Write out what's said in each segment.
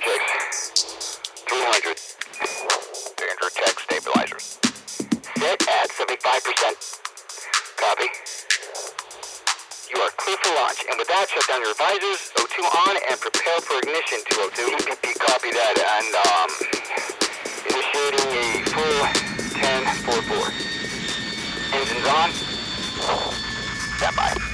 checks. 300. 300 check stabilizers. Set at 75%. Copy. You are clear for launch, and with that, shut down your visors, O2 on, and prepare for ignition, 202. EPP, copy that, and, um, initiating a full 10-4-4. Engines on. Stand by.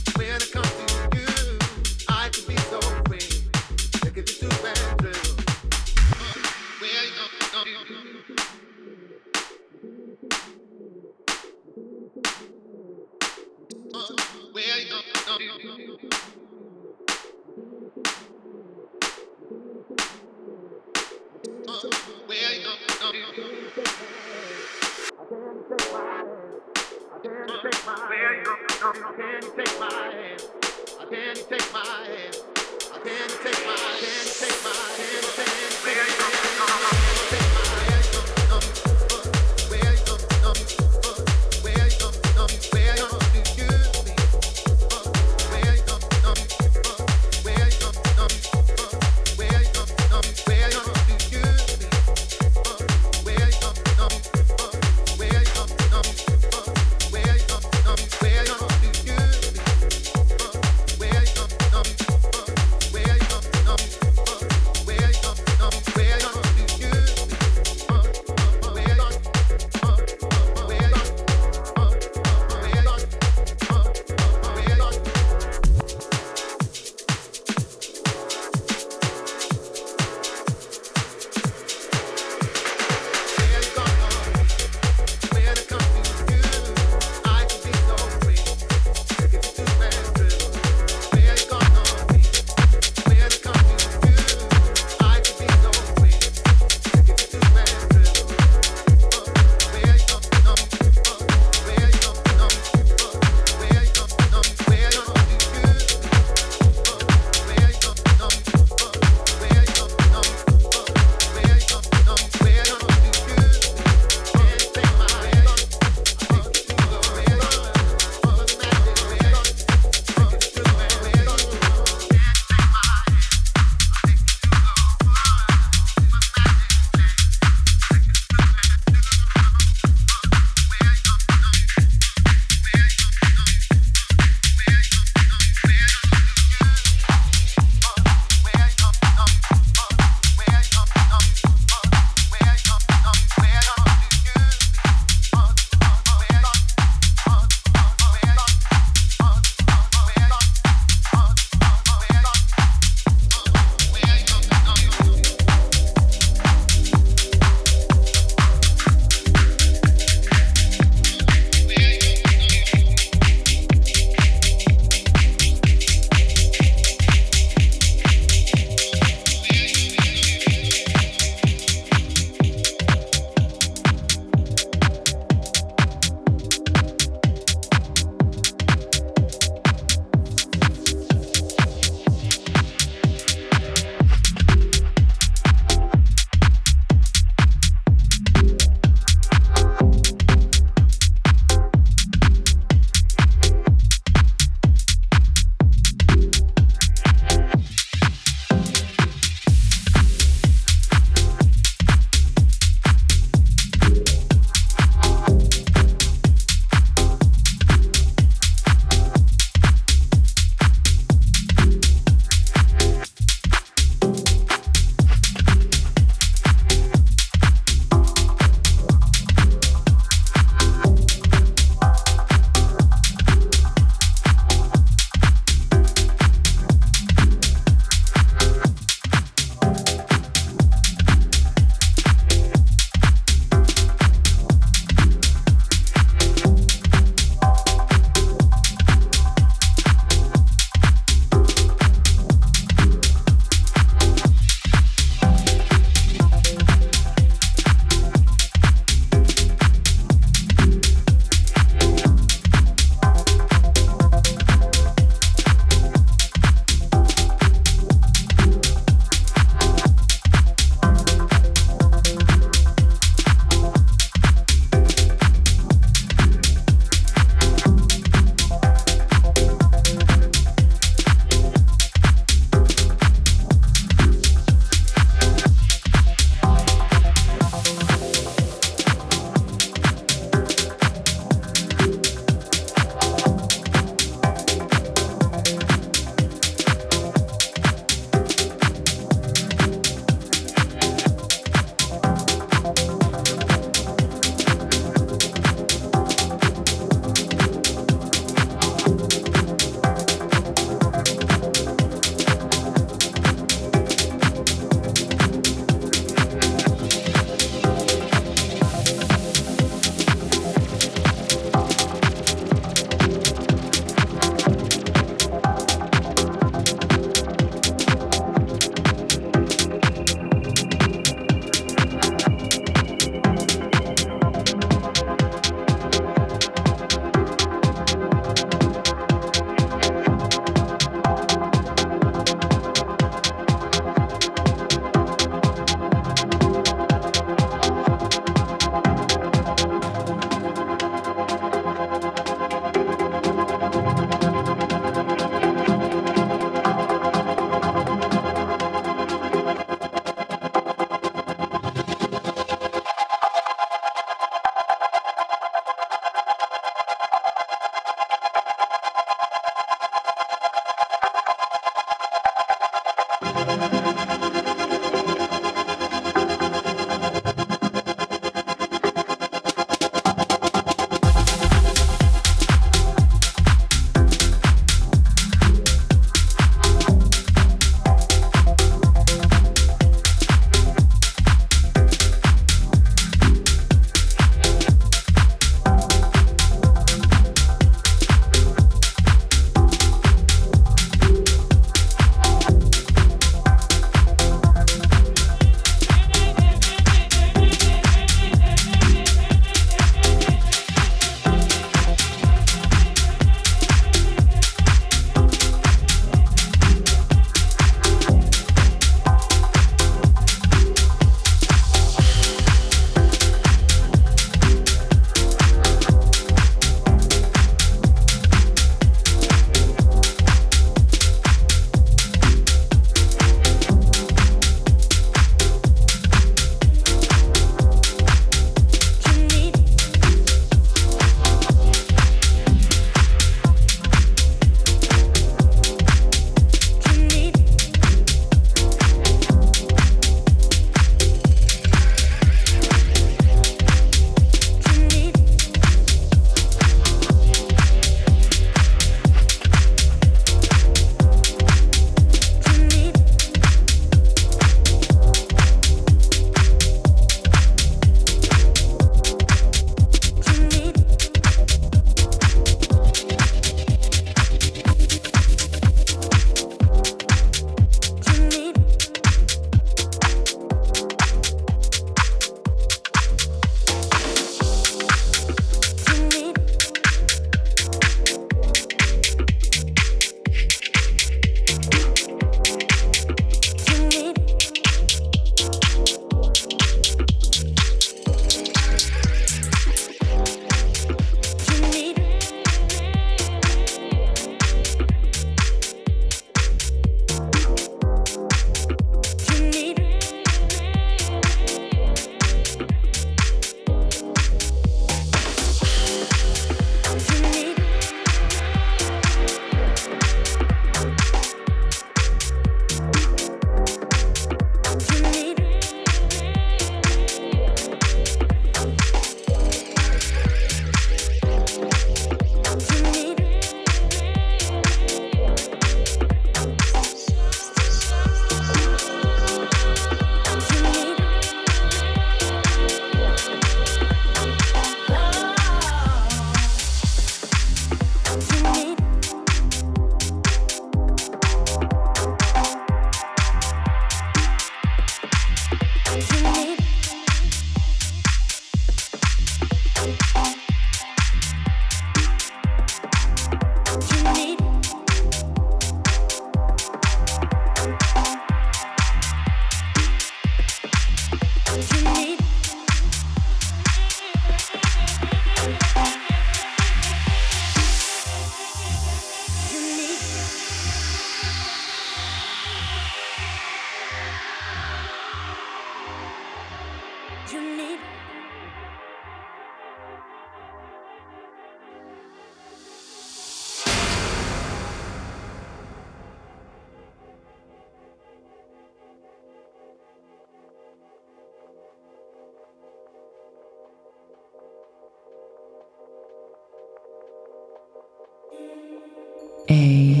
day.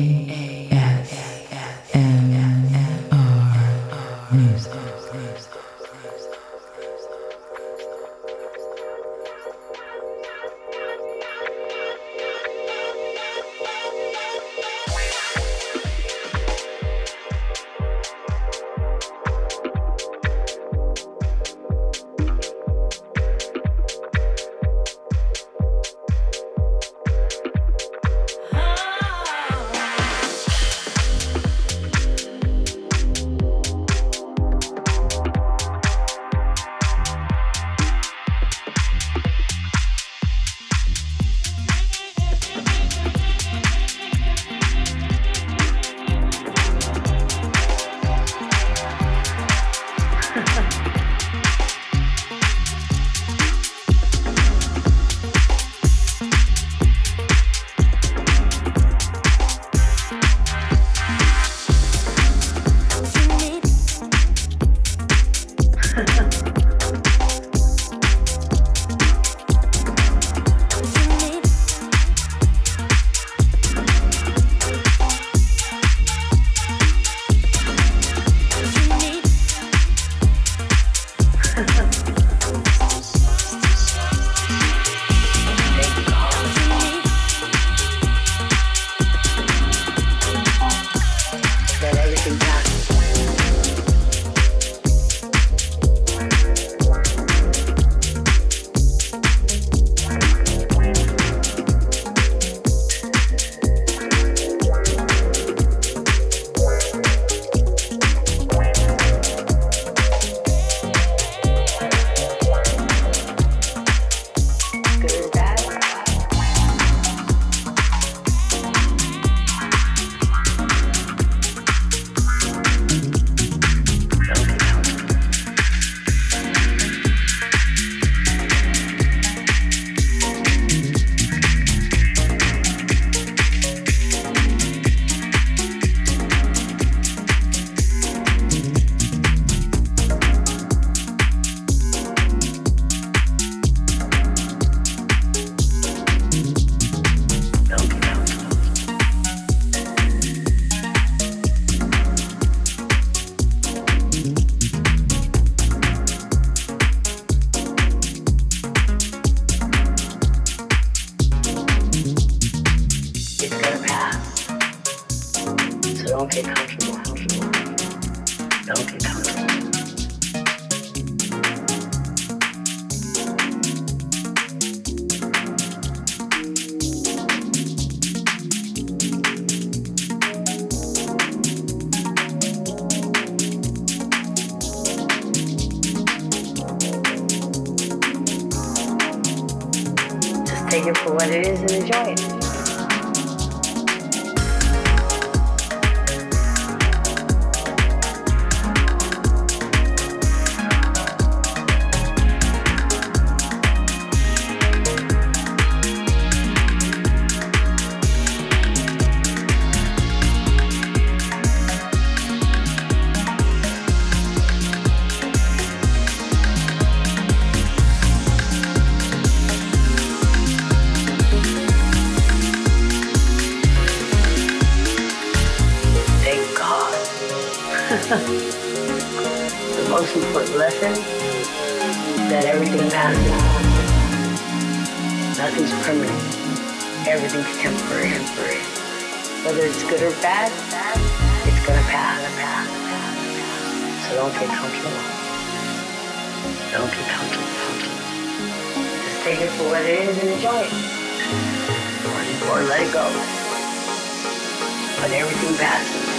Don't be comfortable, counting. Just take it for what it is and enjoy it. Or, or let it go. But everything passes.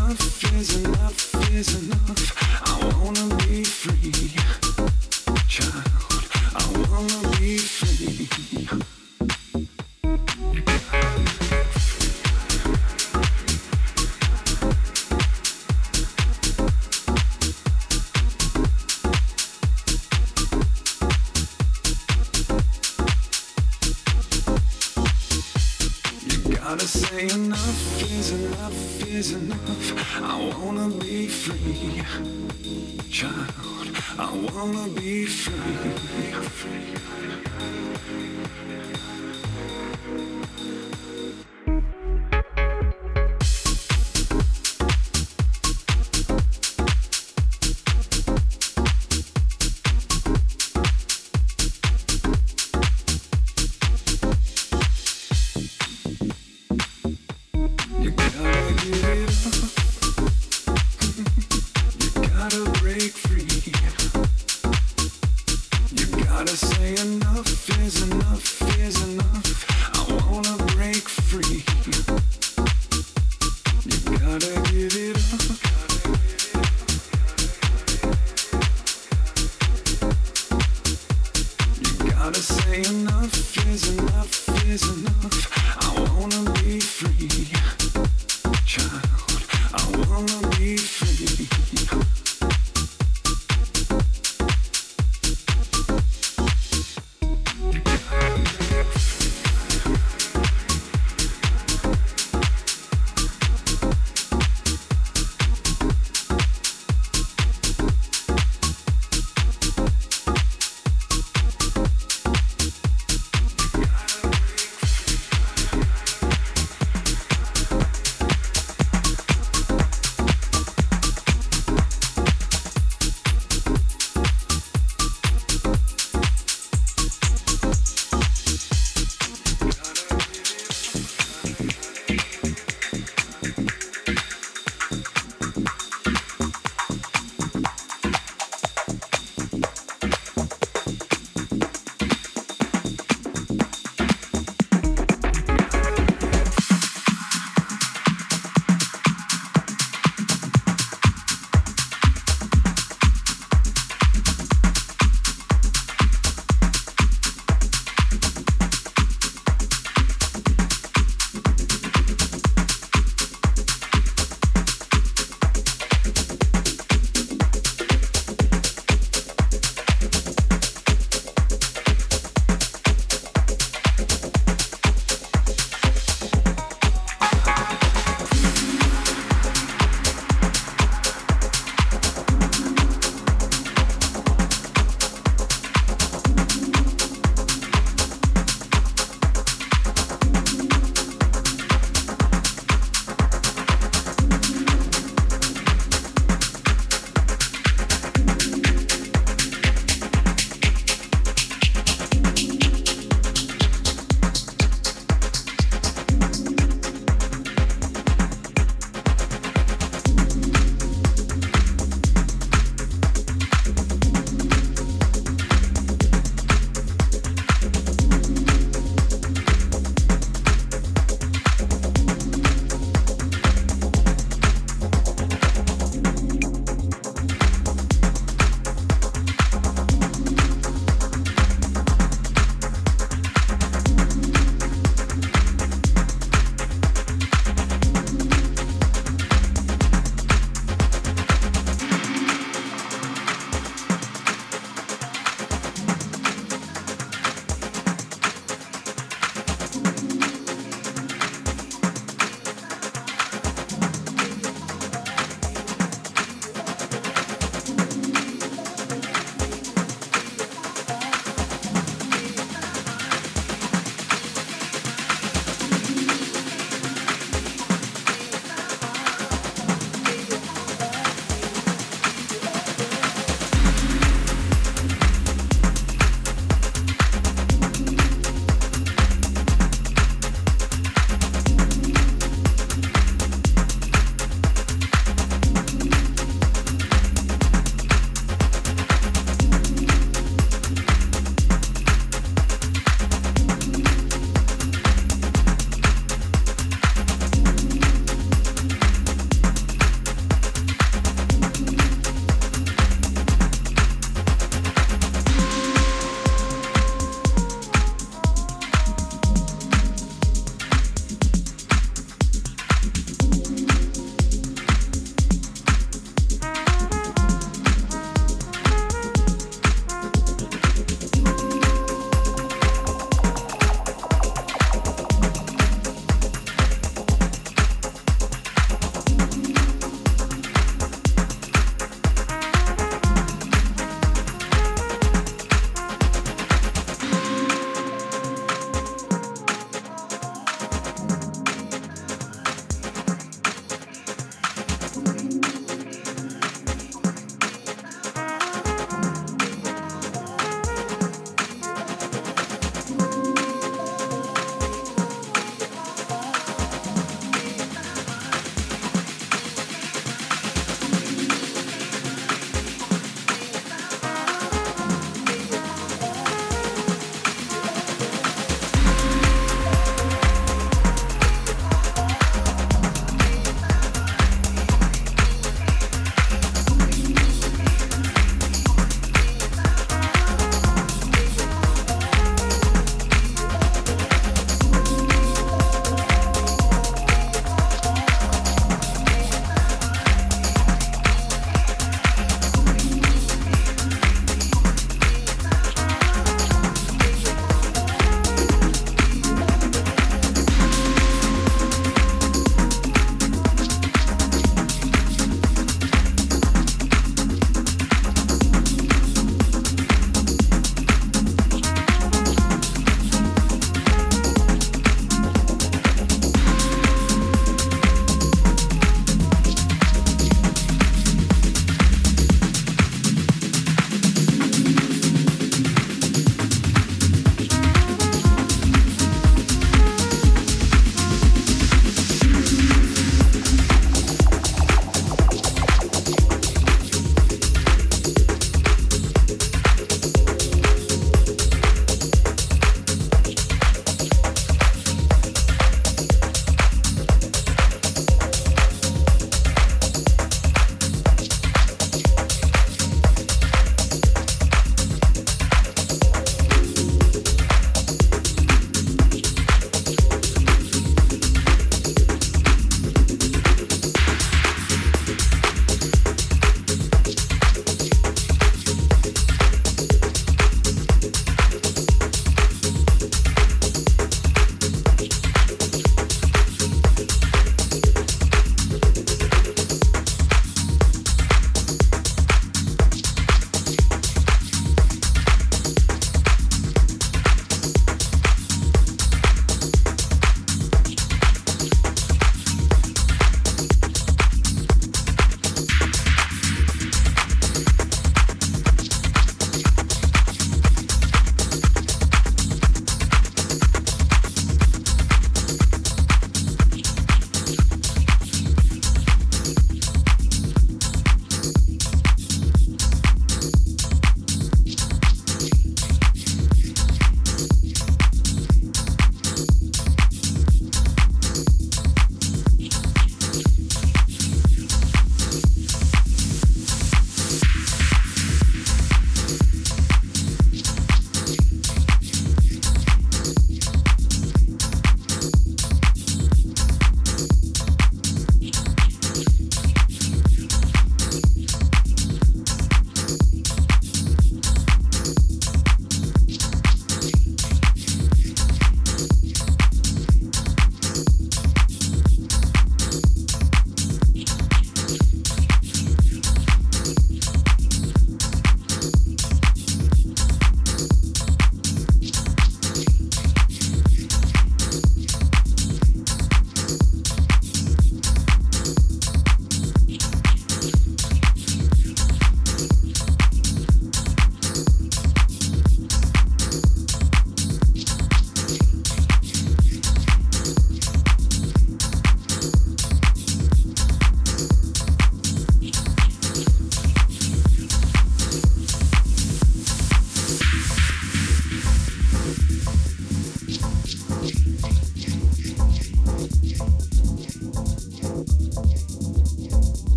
enough is enough is enough. I wanna be.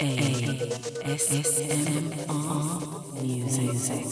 S-A-S-M-R Music.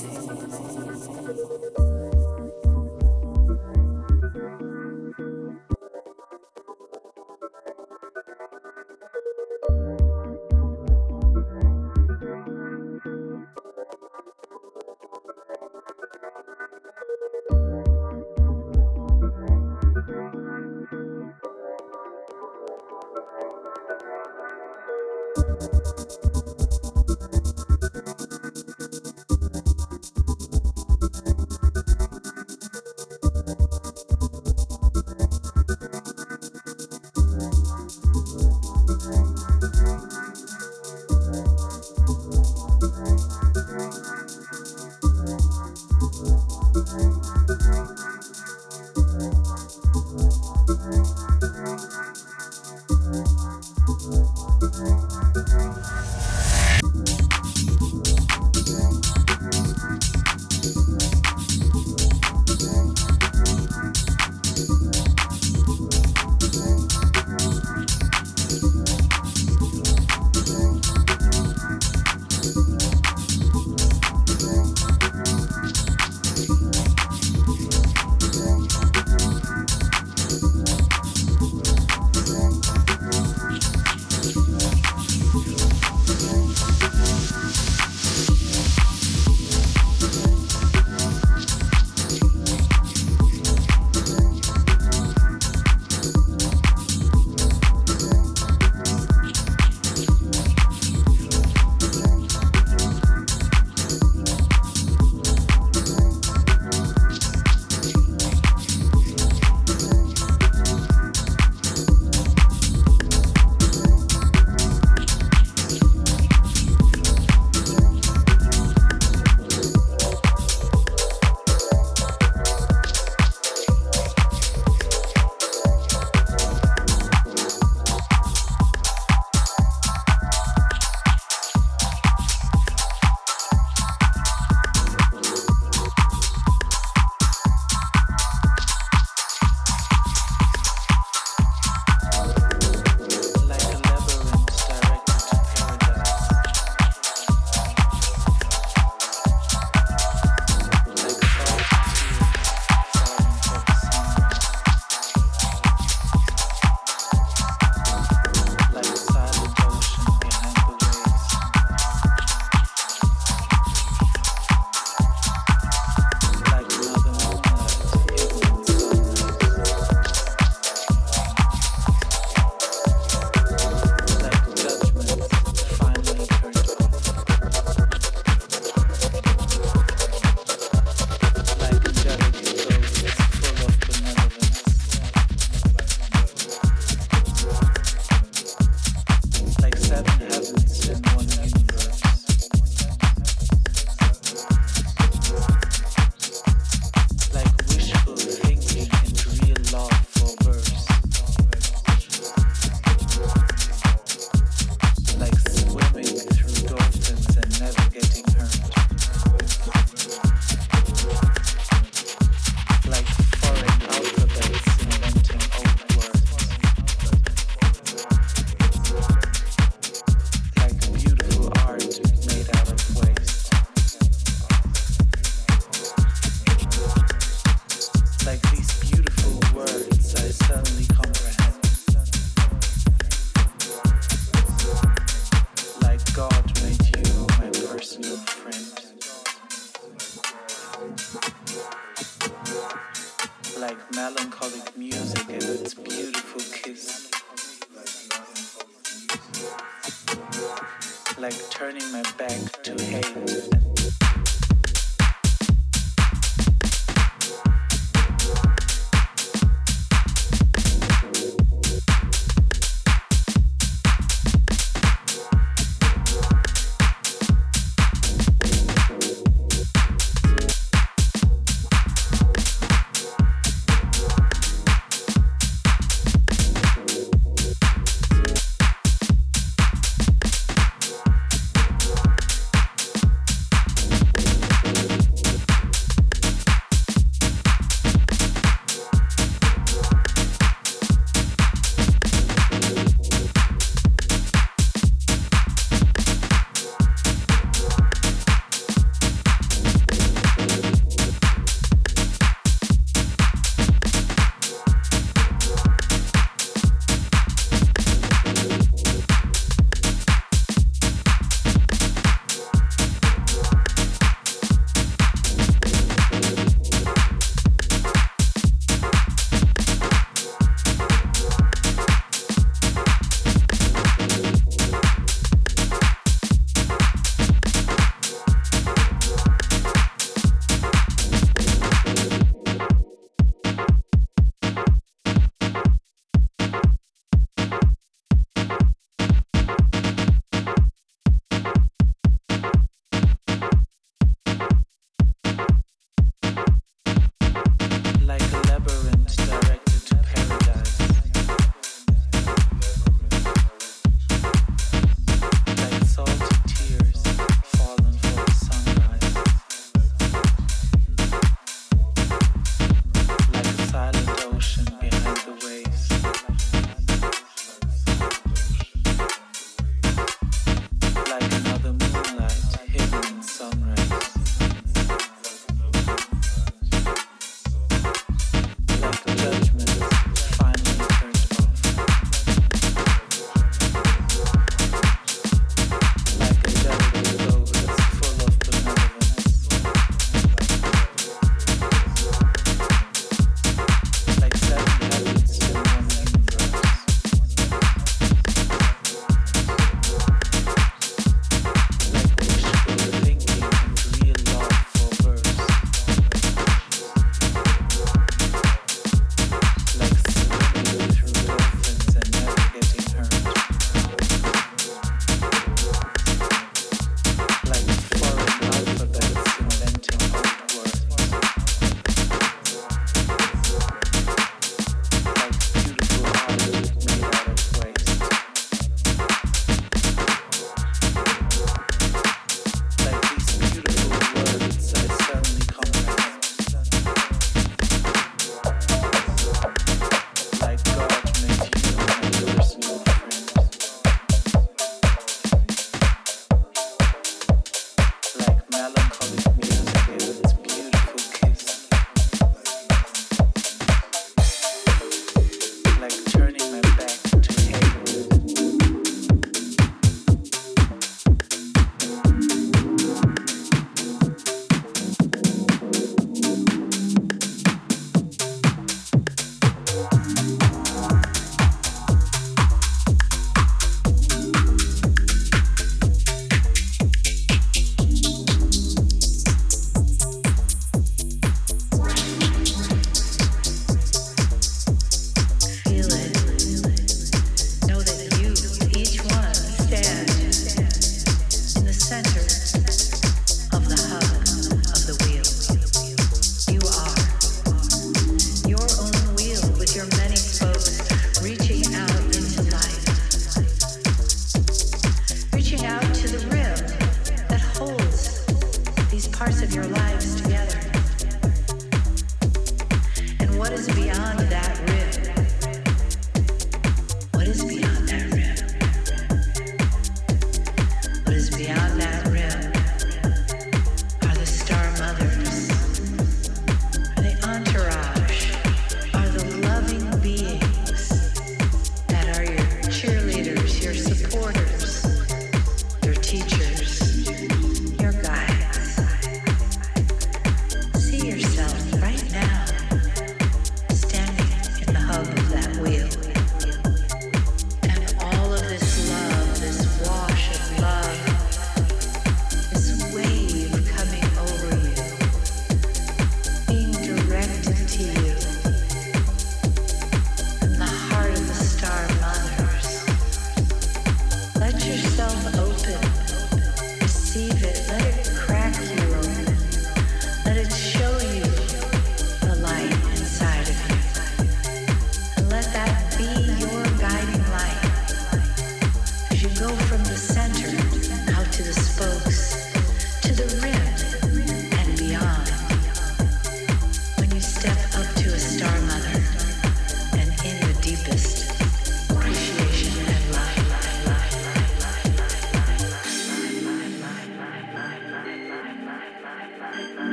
melodic music and its beautiful kiss. Like turning my back to hate.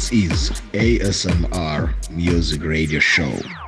This is ASMR Music Radio Show.